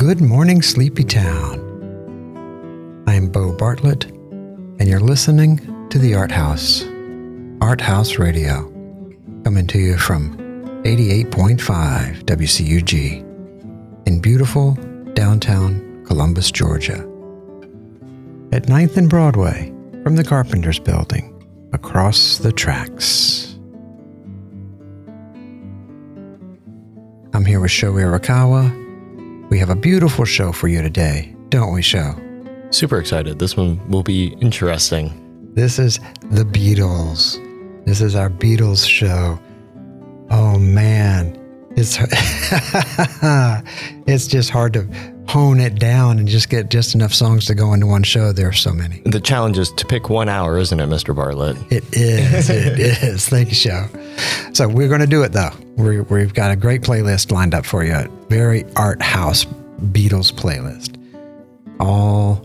Good Morning Sleepy Town. I'm Bo Bartlett, and you're listening to the Art House, Art House Radio, coming to you from 88.5 WCUG in beautiful downtown Columbus, Georgia. At 9th and Broadway, from the Carpenters Building, across the tracks. I'm here with Sho Irakawa. We have a beautiful show for you today, don't we, Sho? Super excited. This one will be interesting. This is the Beatles. This is our Beatles show. Oh man, it's it's just hard to hone it down and just get just enough songs to go into one show. There are so many. The challenge is to pick one hour, isn't it, Mr. Bartlett? It is. it is. Thank you, Sho. So we're going to do it though. we we've got a great playlist lined up for you. Very art house Beatles playlist. All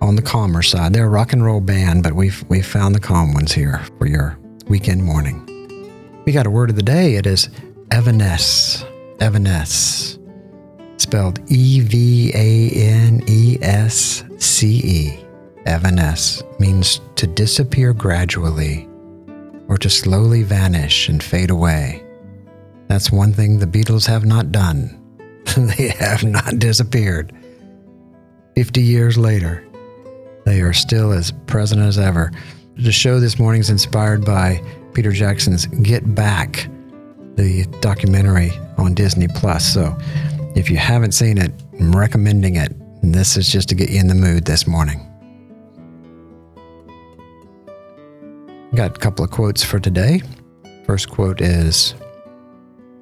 on the calmer side. They're a rock and roll band, but we've we've found the calm ones here for your weekend morning. We got a word of the day. It is Evanesce. Evanesce. Spelled E V A N E S C E. Evanesce means to disappear gradually or to slowly vanish and fade away. That's one thing the Beatles have not done. they have not disappeared. 50 years later, they are still as present as ever. The show this morning is inspired by Peter Jackson's Get Back, the documentary on Disney Plus. So if you haven't seen it, I'm recommending it. And this is just to get you in the mood this morning. Got a couple of quotes for today. First quote is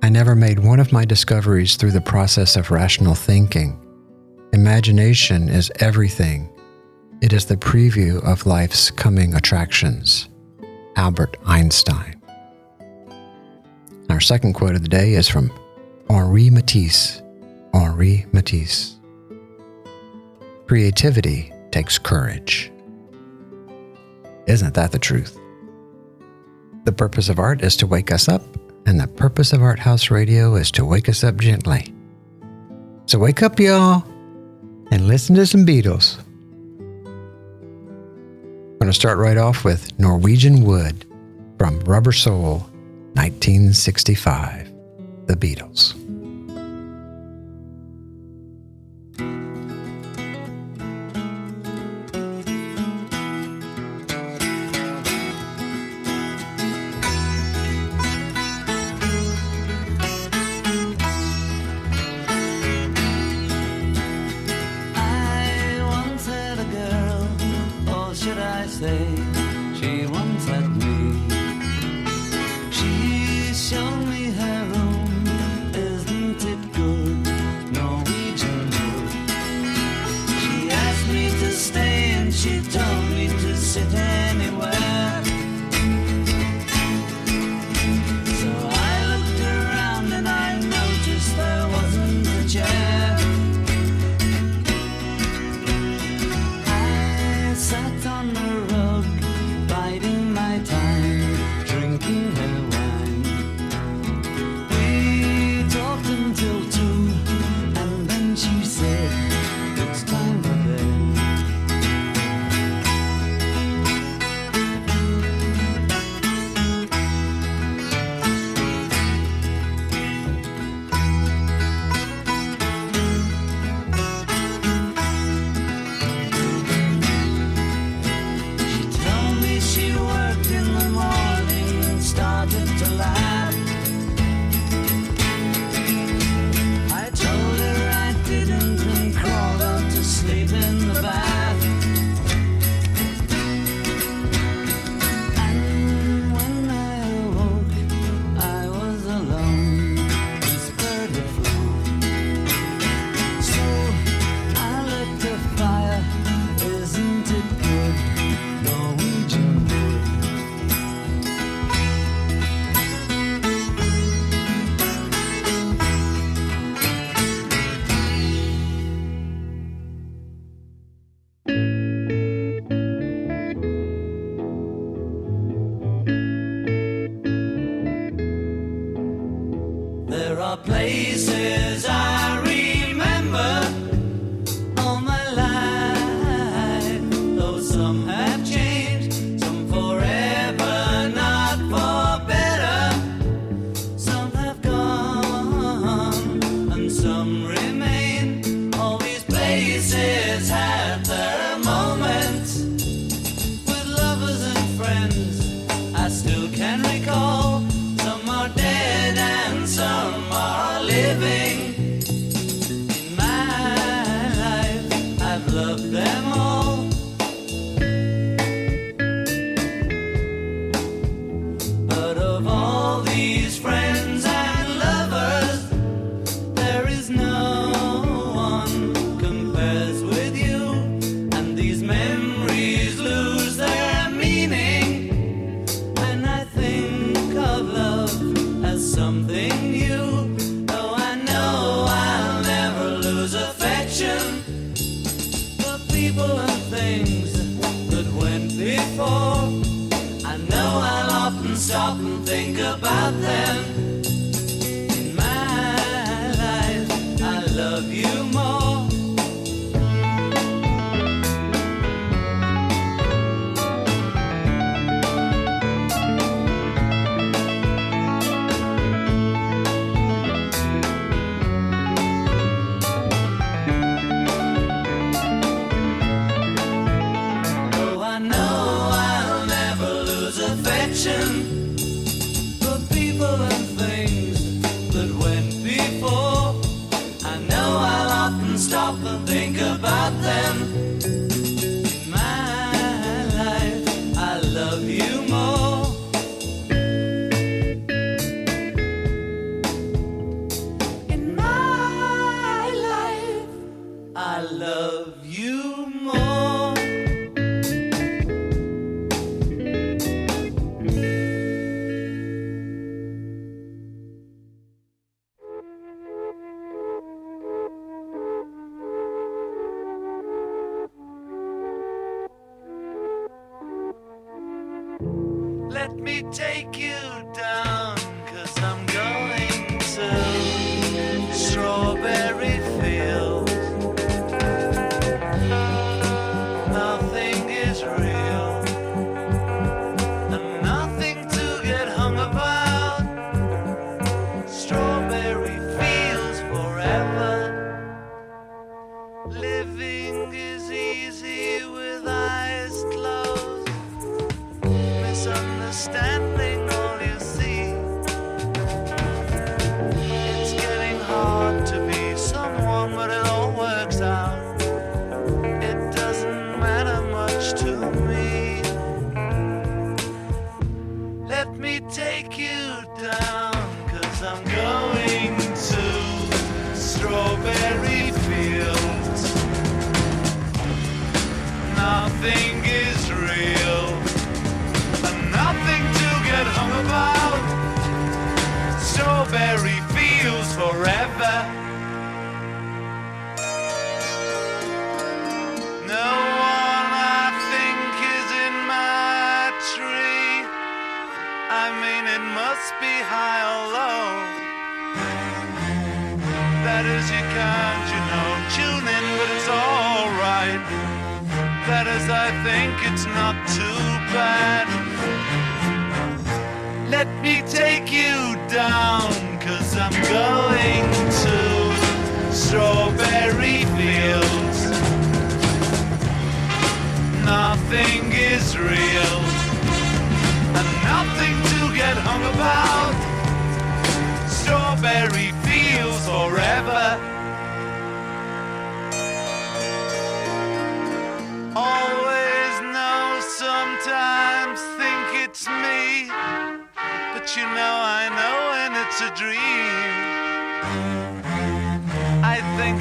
I never made one of my discoveries through the process of rational thinking. Imagination is everything. It is the preview of life's coming attractions. Albert Einstein. Our second quote of the day is from Henri Matisse. Henri Matisse. Creativity takes courage. Isn't that the truth? The purpose of art is to wake us up, and the purpose of Art House Radio is to wake us up gently. So wake up, y'all, and listen to some Beatles. I'm going to start right off with Norwegian Wood from Rubber Soul, 1965, The Beatles.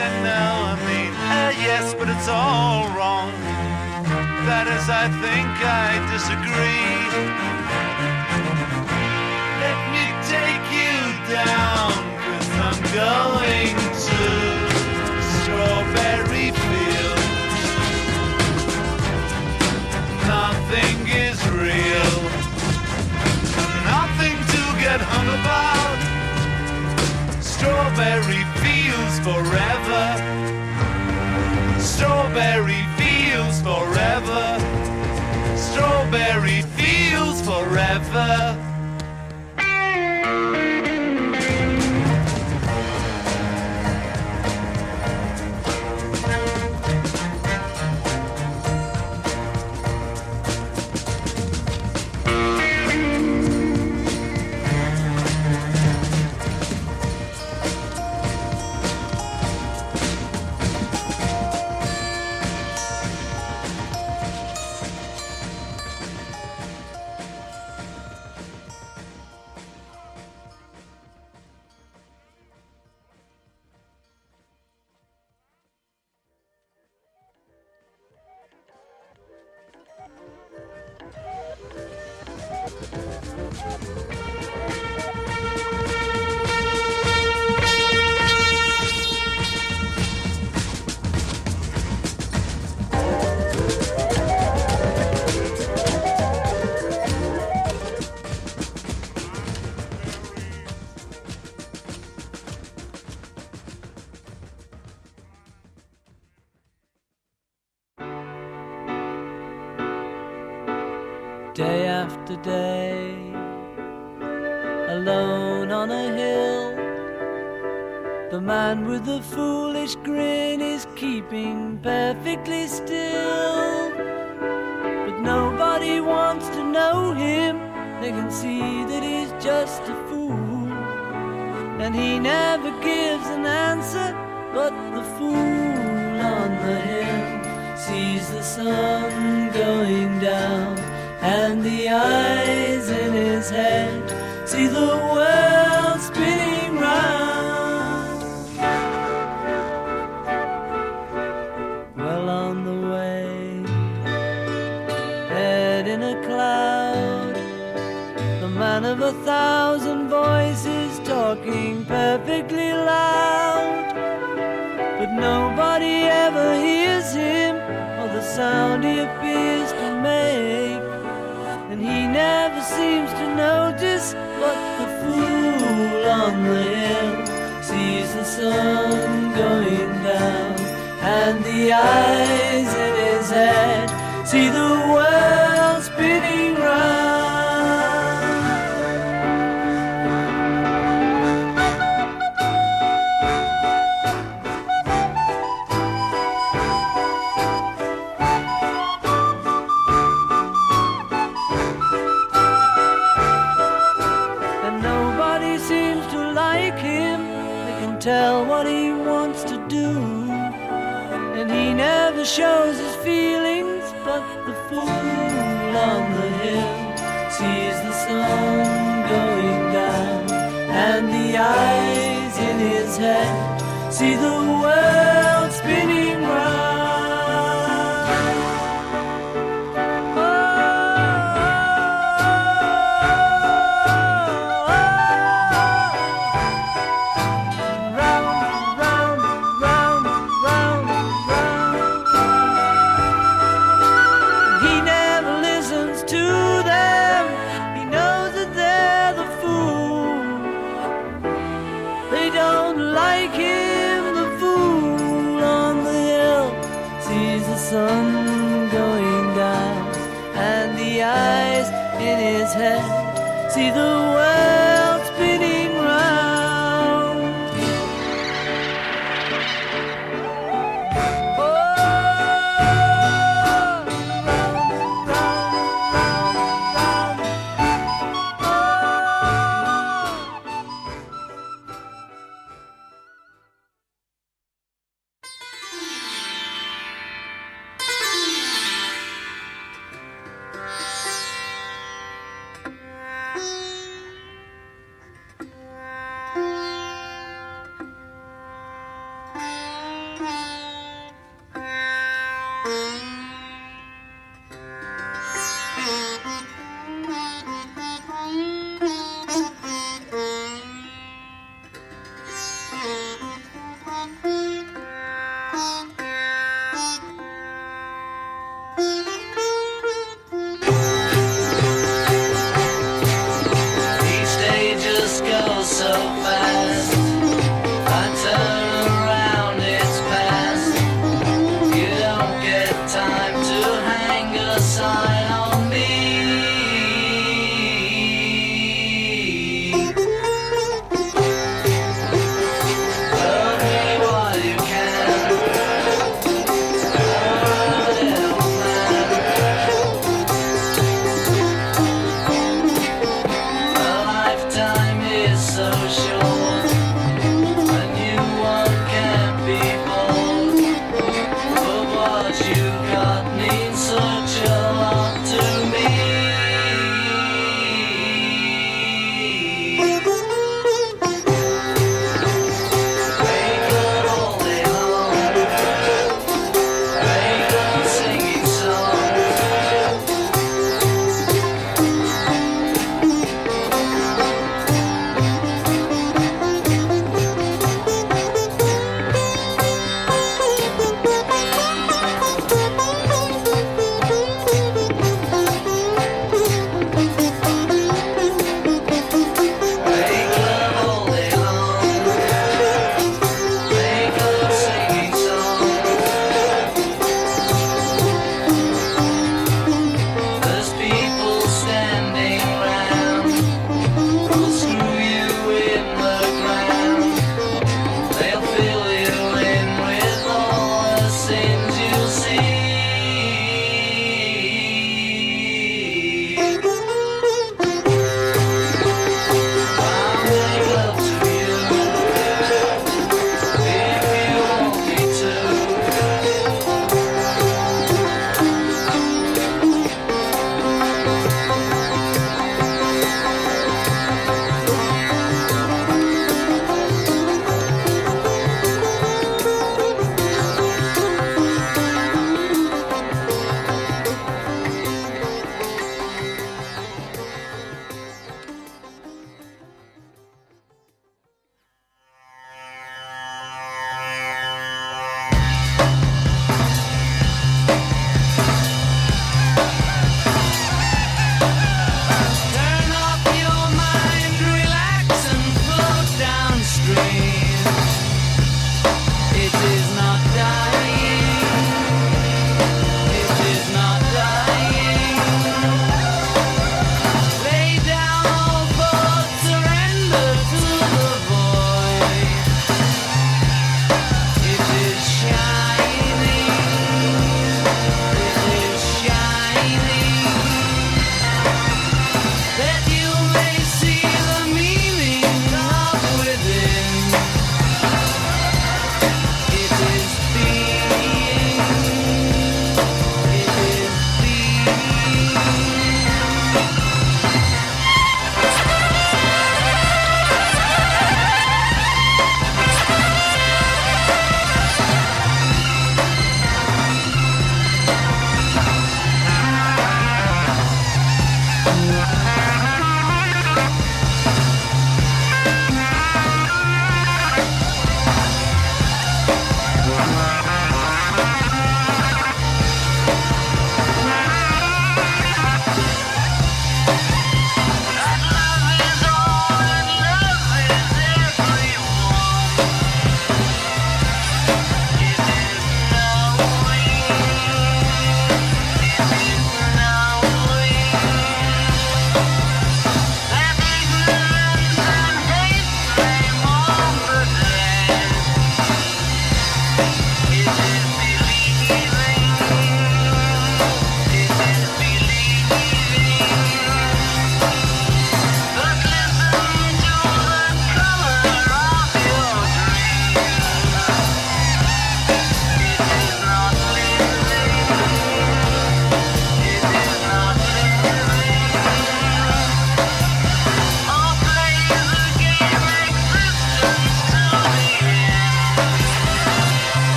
and now I mean uh, yes, but it's all wrong. That is, I think I disagree. Let me take you down, cause I'm going. forever. Strawberry fields forever. Strawberry fields forever. The man with the foolish grin is keeping perfectly still. But nobody wants to know him, they can see that he's just a fool. And he never gives an answer, but the fool on the hill sees the sun going down and the eyes in his head see the world a thousand voices talking perfectly loud. But nobody ever hears him or the sound he appears to make. And he never seems to notice what the fool on the hill sees the sun going down. And the eyes in his head see the world spinning see the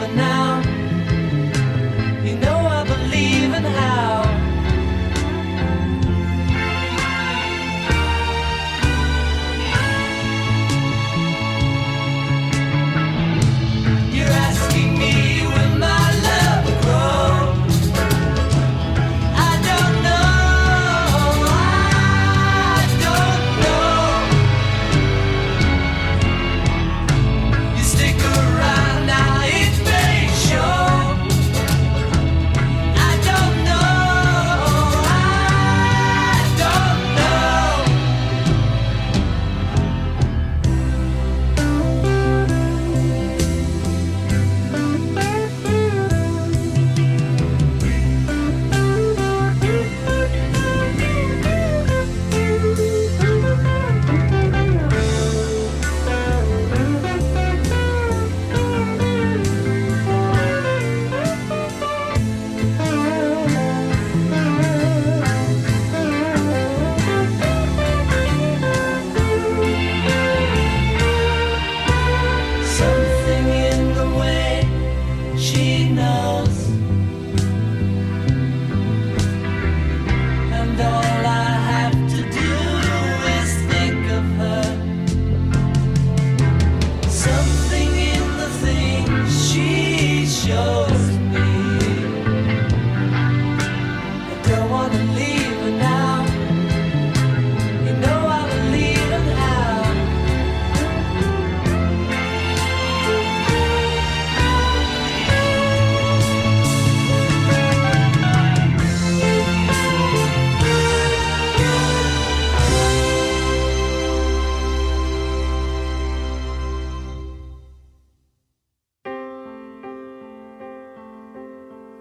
but now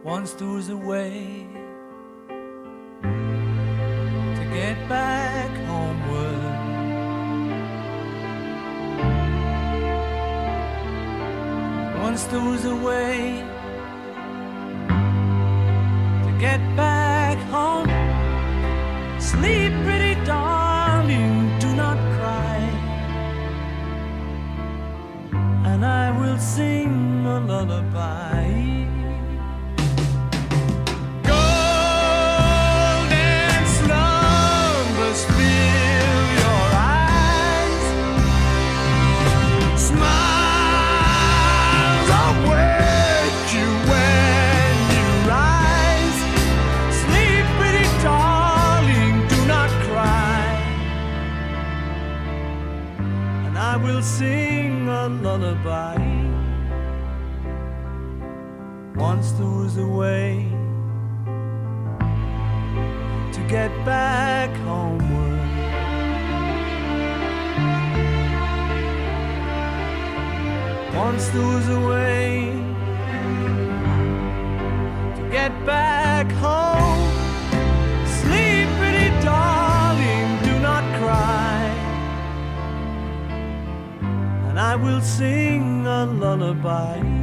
once there was a way to get back homeward. Once there was a way to get back home. Sleep, pretty darling, do not cry. And I will sing a lullaby. there was a way to get back homeward. Once there was a way to get back home. Sleep, pretty darling, do not cry. And I will sing a lullaby.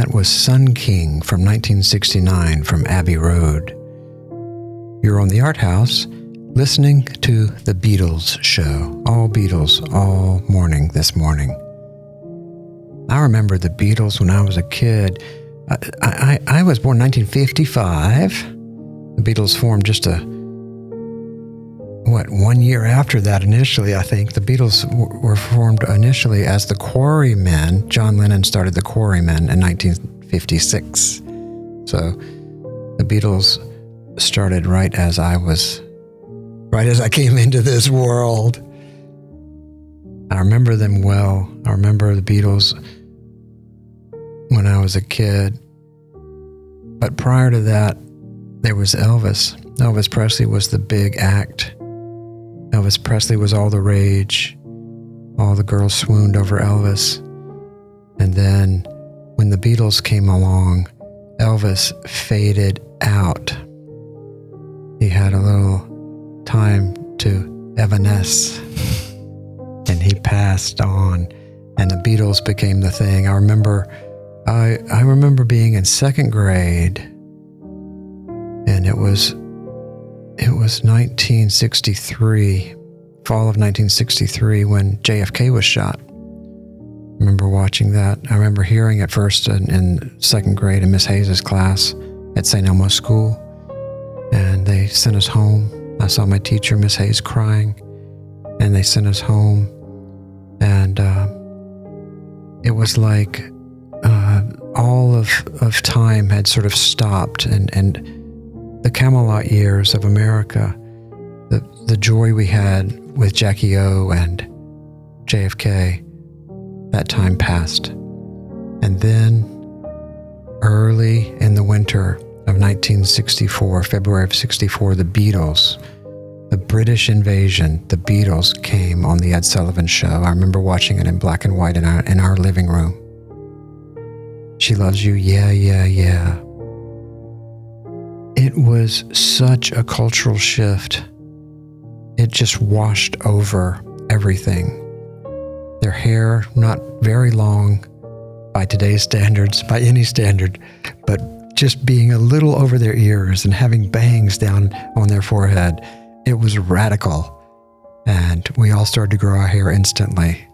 That was Sun King from 1969 from Abbey Road. You're on the Art House listening to The Beatles Show. All Beatles, all morning this morning. I remember the Beatles when I was a kid. I, I, I was born 1955. The Beatles formed just a what one year after that initially i think the beatles w- were formed initially as the quarrymen. John lennon started the quarrymen in 1956 so the beatles started right as i was right as i came into this world. I remember them well. I remember the beatles when i was a kid. But prior to that there was elvis. Elvis presley was the big act Elvis Presley was all the rage. All the girls swooned over Elvis. And then when the Beatles came along, Elvis faded out. He had a little time to evanesce and he passed on and the Beatles became the thing. I remember I I remember being in second grade and it was it was 1963, fall of 1963, when JFK was shot. I remember watching that. I remember hearing it first in, in second grade in Miss Hayes's class at St. Elmo School, and they sent us home. I saw my teacher, Miss Hayes, crying, and they sent us home, and uh, it was like uh, all of, of time had sort of stopped, and and the Camelot years of America, the, the joy we had with Jackie O and JFK, that time passed. And then, early in the winter of 1964, February of 64, the Beatles, the British invasion, the Beatles came on the Ed Sullivan Show. I remember watching it in black and white in our, in our living room. She loves you, yeah, yeah, yeah it was such a cultural shift. It just washed over everything. Their hair, not very long by today's standards, by any standard, but just being a little over their ears and having bangs down on their forehead. It was radical. And we all started to grow our hair instantly.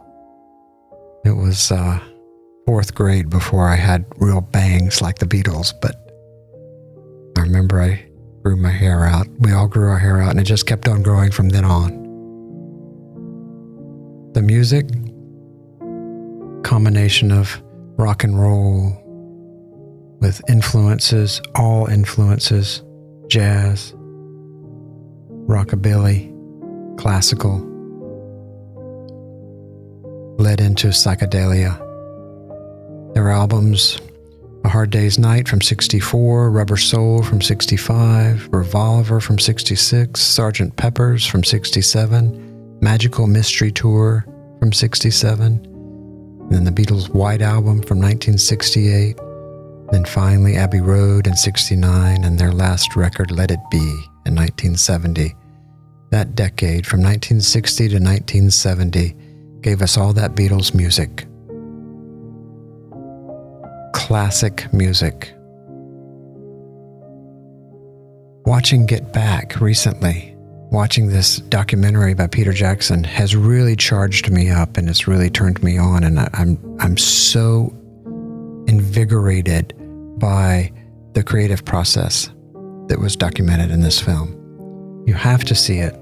It was uh, fourth grade before I had real bangs like the Beatles, but I remember I grew my hair out. We all grew our hair out, and it just kept on growing from then on. The music, combination of rock and roll with influences, all influences, jazz, rockabilly, classical, led into psychedelia. Their albums a Hard Day's Night from 64, Rubber Soul from 65, Revolver from 66, Sergeant Pepper's from 67, Magical Mystery Tour from 67, and then the Beatles' White Album from 1968, then finally Abbey Road in 69, and their last record, Let It Be, in 1970. That decade, from 1960 to 1970, gave us all that Beatles music classic music. Watching Get Back recently, watching this documentary by Peter Jackson has really charged me up and it's really turned me on and I, I'm I'm so invigorated by the creative process that was documented in this film. You have to see it.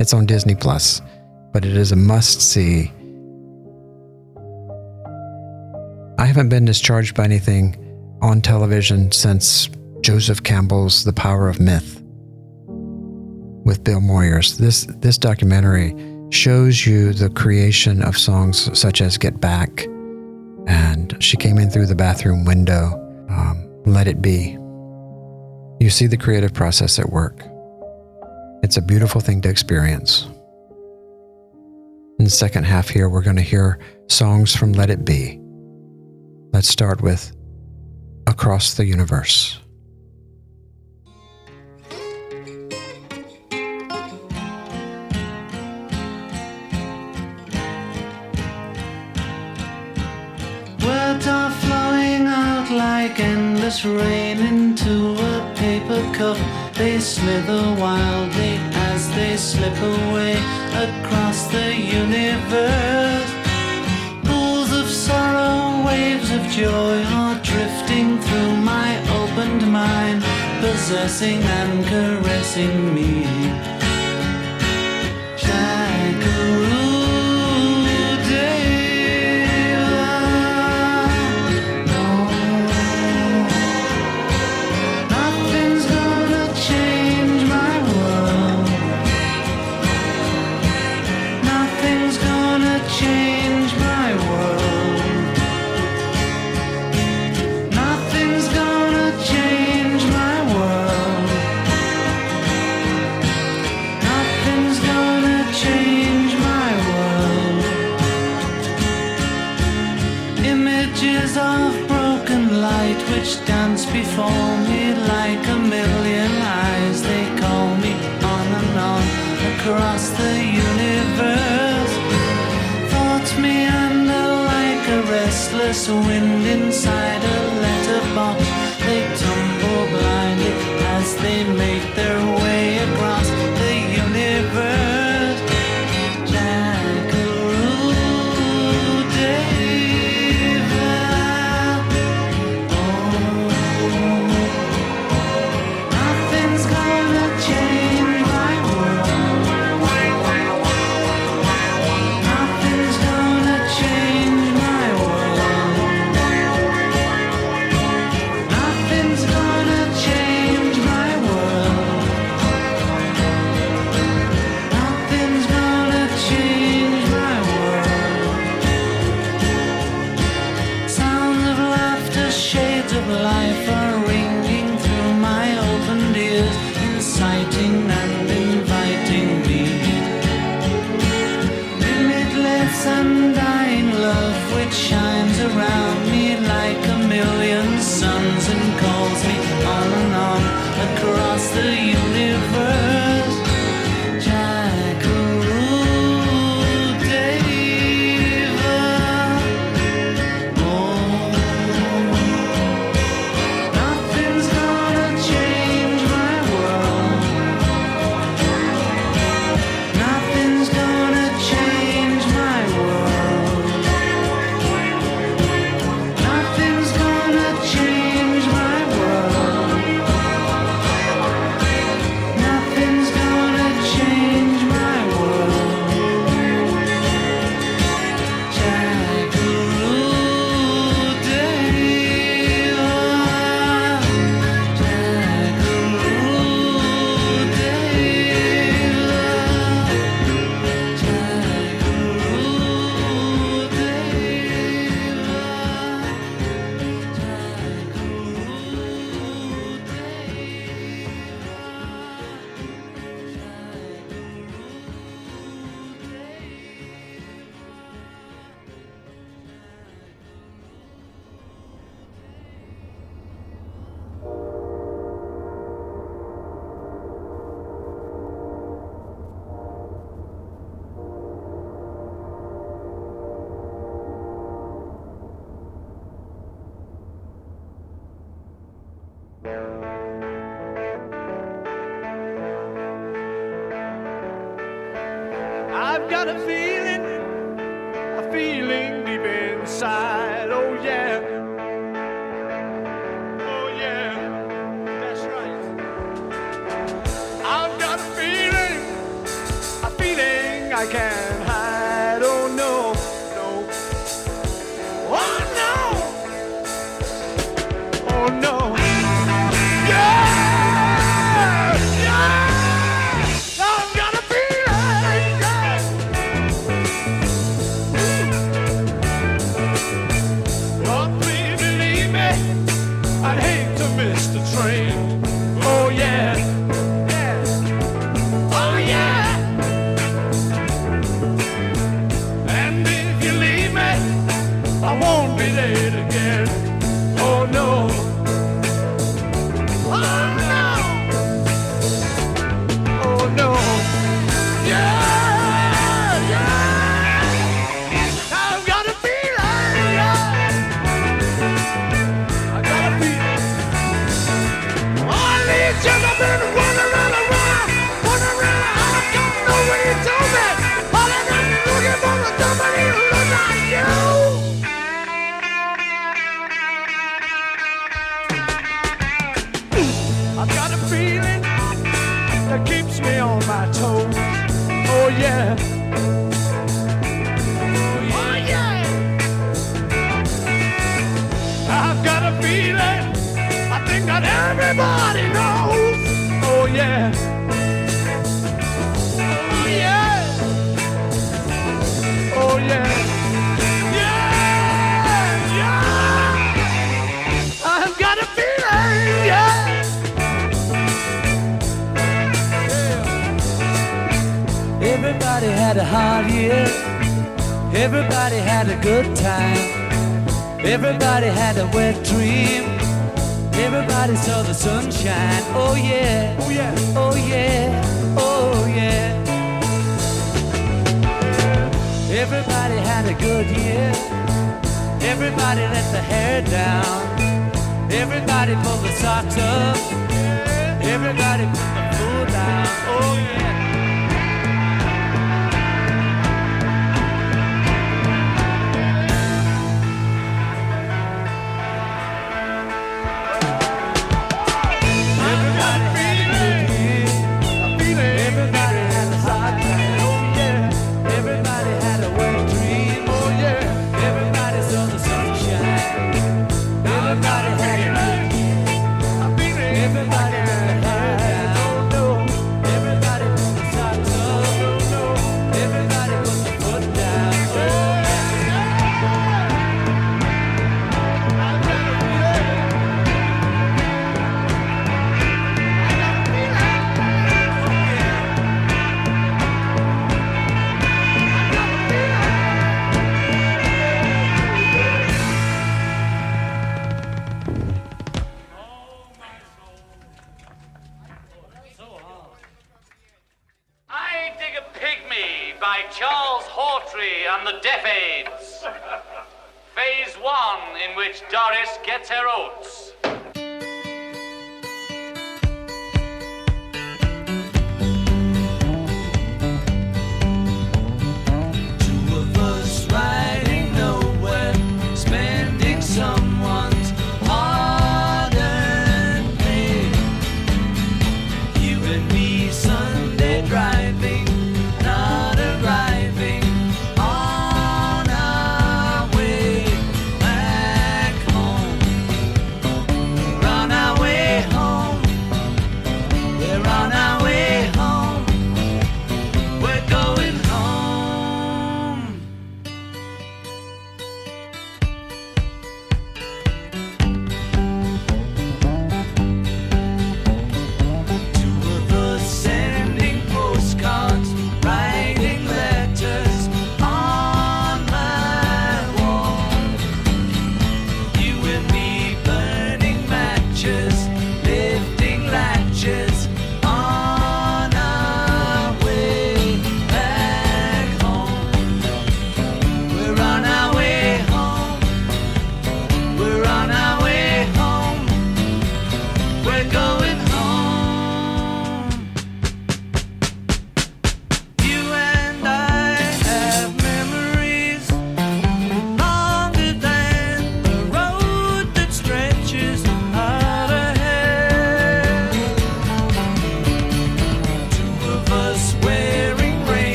It's on Disney Plus, but it is a must see I haven't been discharged by anything on television since Joseph Campbell's The Power of Myth with Bill Moyers. This this documentary shows you the creation of songs such as Get Back and She Came In Through the Bathroom Window, um, Let It Be. You see the creative process at work. It's a beautiful thing to experience. In the second half here, we're going to hear songs from Let It Be. Let's start with Across the Universe. Words are flowing out like endless rain into a paper cup. They slither wildly as they slip away across the universe. Pools of sorrow waves of joy are drifting through my opened mind, possessing and caressing me.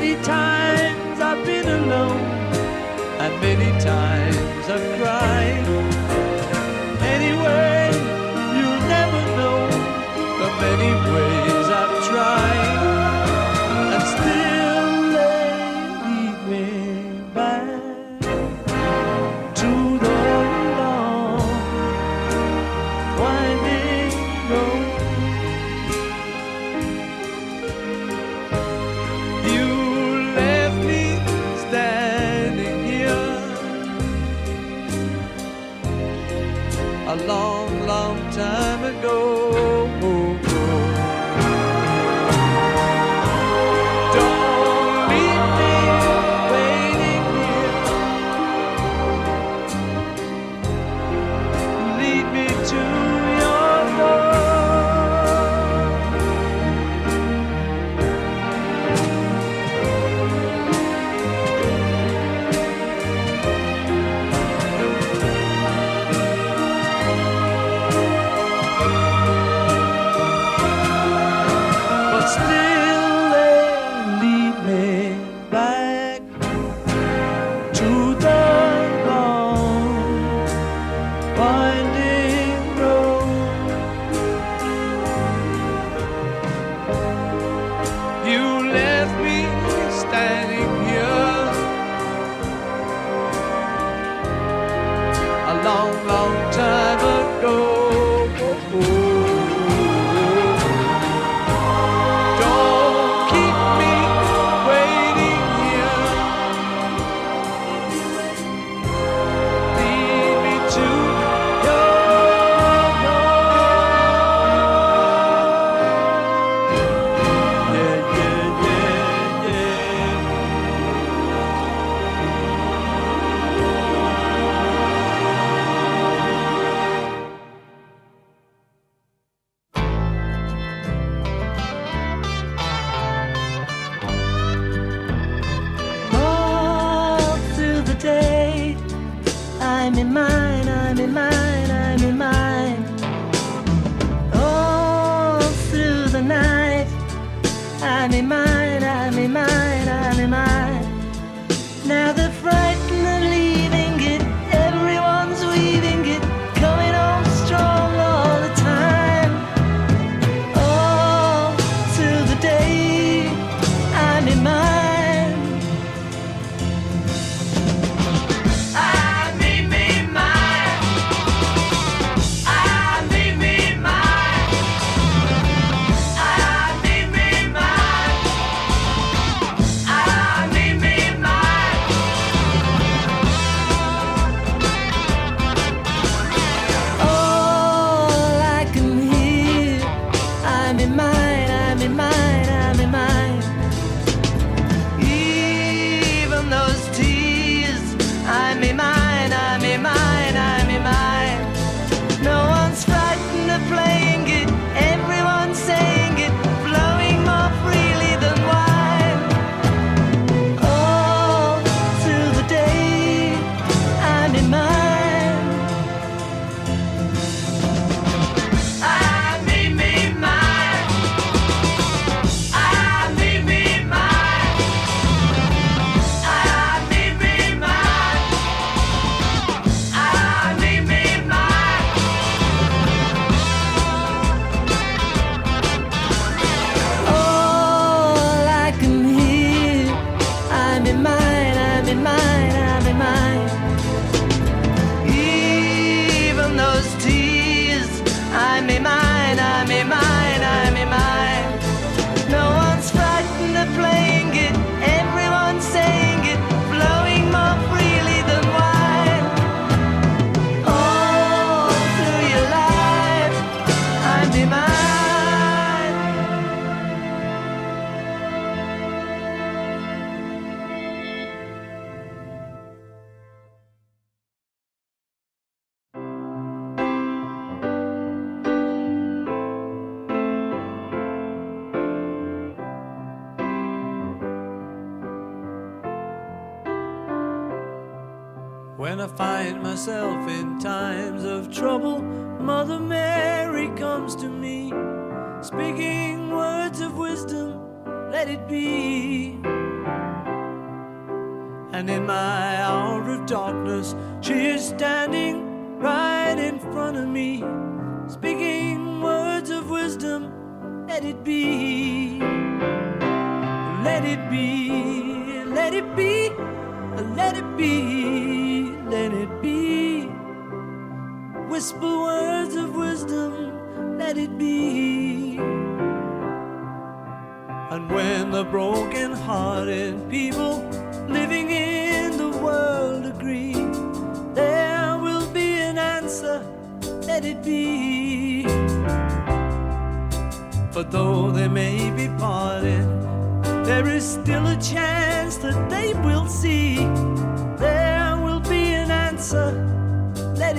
many times I've been alone, and many times I've cried.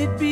It be.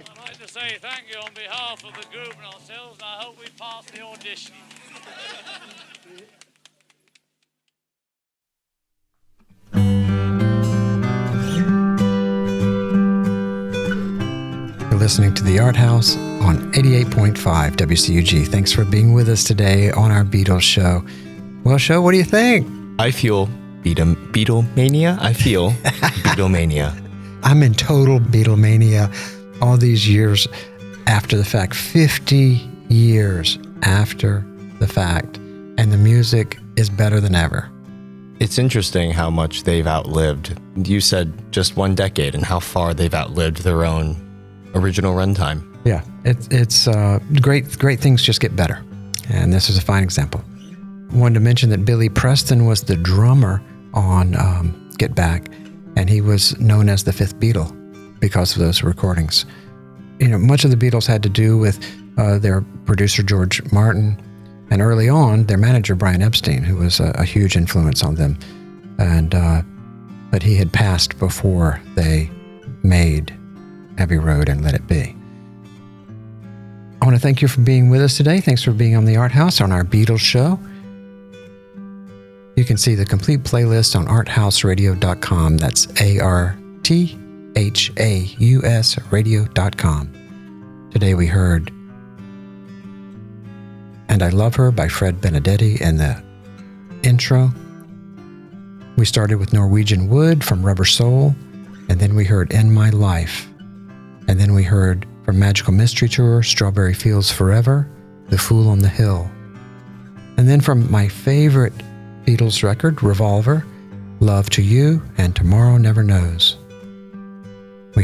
Thanks, I'd like to say thank you on behalf of the group and ourselves, and I hope we pass the audition. You're listening to The Art House on 88.5 WCUG. Thanks for being with us today on our Beatles show. Well, Sho, what do you think? I feel Beatle, Beatlemania. I feel Beatlemania. I'm in total Beatlemania all these years after the fact, 50 years after the fact, and the music is better than ever. It's interesting how much they've outlived. You said just one decade and how far they've outlived their own original runtime. Yeah, it's it's uh, great. Great things just get better, and this is a fine example. I wanted to mention that Billy Preston was the drummer on um, Get Back, and he was known as the Fifth Beatle because of those recordings. You know, much of the Beatles had to do with uh, their producer George Martin, and early on their manager Brian Epstein, who was a, a huge influence on them, and uh, but he had passed before they made Abbey Road and Let It Be. I want to thank you for being with us today. Thanks for being on the Art House on our Beatles show. You can see the complete playlist on arthausradio.com. That's A R T H A U S radio.com. Today we heard And I Love Her by Fred Benedetti in the intro. We started with Norwegian Wood from Rubber Soul, and then we heard In My Life. And then we heard from Magical Mystery Tour, Strawberry Fields Forever, The Fool on the Hill. And then from my favorite Beatles record, Revolver, Love to You, and Tomorrow Never Knows.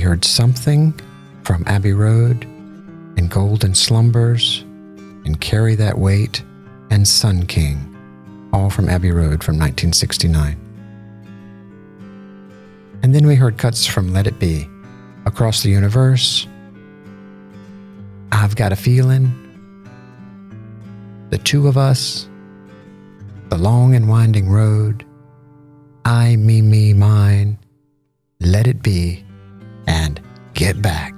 Heard Something from Abbey Road, and Golden Slumbers, and Carry That Weight, and Sun King, all from Abbey Road from 1969. And then we heard cuts from Let It Be, Across the Universe, I've Got a Feeling, The Two of Us, The Long and Winding Road, I, Me, Me, Mine, Let It Be, and Get Back.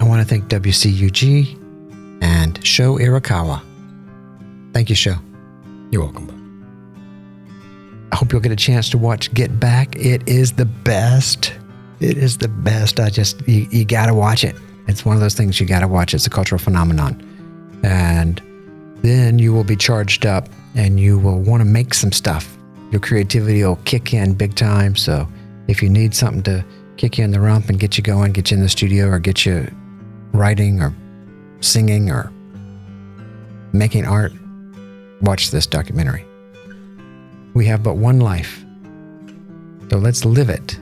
I want to thank WCUG and Sho Irakawa. Thank you, Sho. You're welcome. I hope you'll get a chance to watch Get Back. It is the best. It is the best. I just, you, you got to watch it. It's one of those things you got to watch. It's a cultural phenomenon. And then you will be charged up and you will want to make some stuff. Your creativity will kick in big time. So if you need something to kick you in the rump and get you going, get you in the studio or get you writing or singing or making art, watch this documentary. We have but one life. So let's live it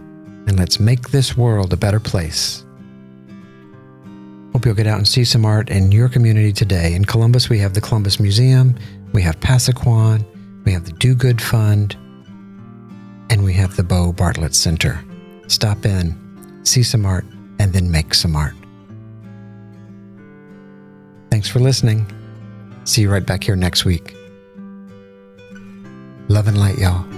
and let's make this world a better place. Hope you'll get out and see some art in your community today. In Columbus, we have the Columbus Museum, we have Pasaquan, we have the Do Good Fund, and we have the Bo Bartlett Center. Stop in, see some art, and then make some art. Thanks for listening. See you right back here next week. Love and light, y'all.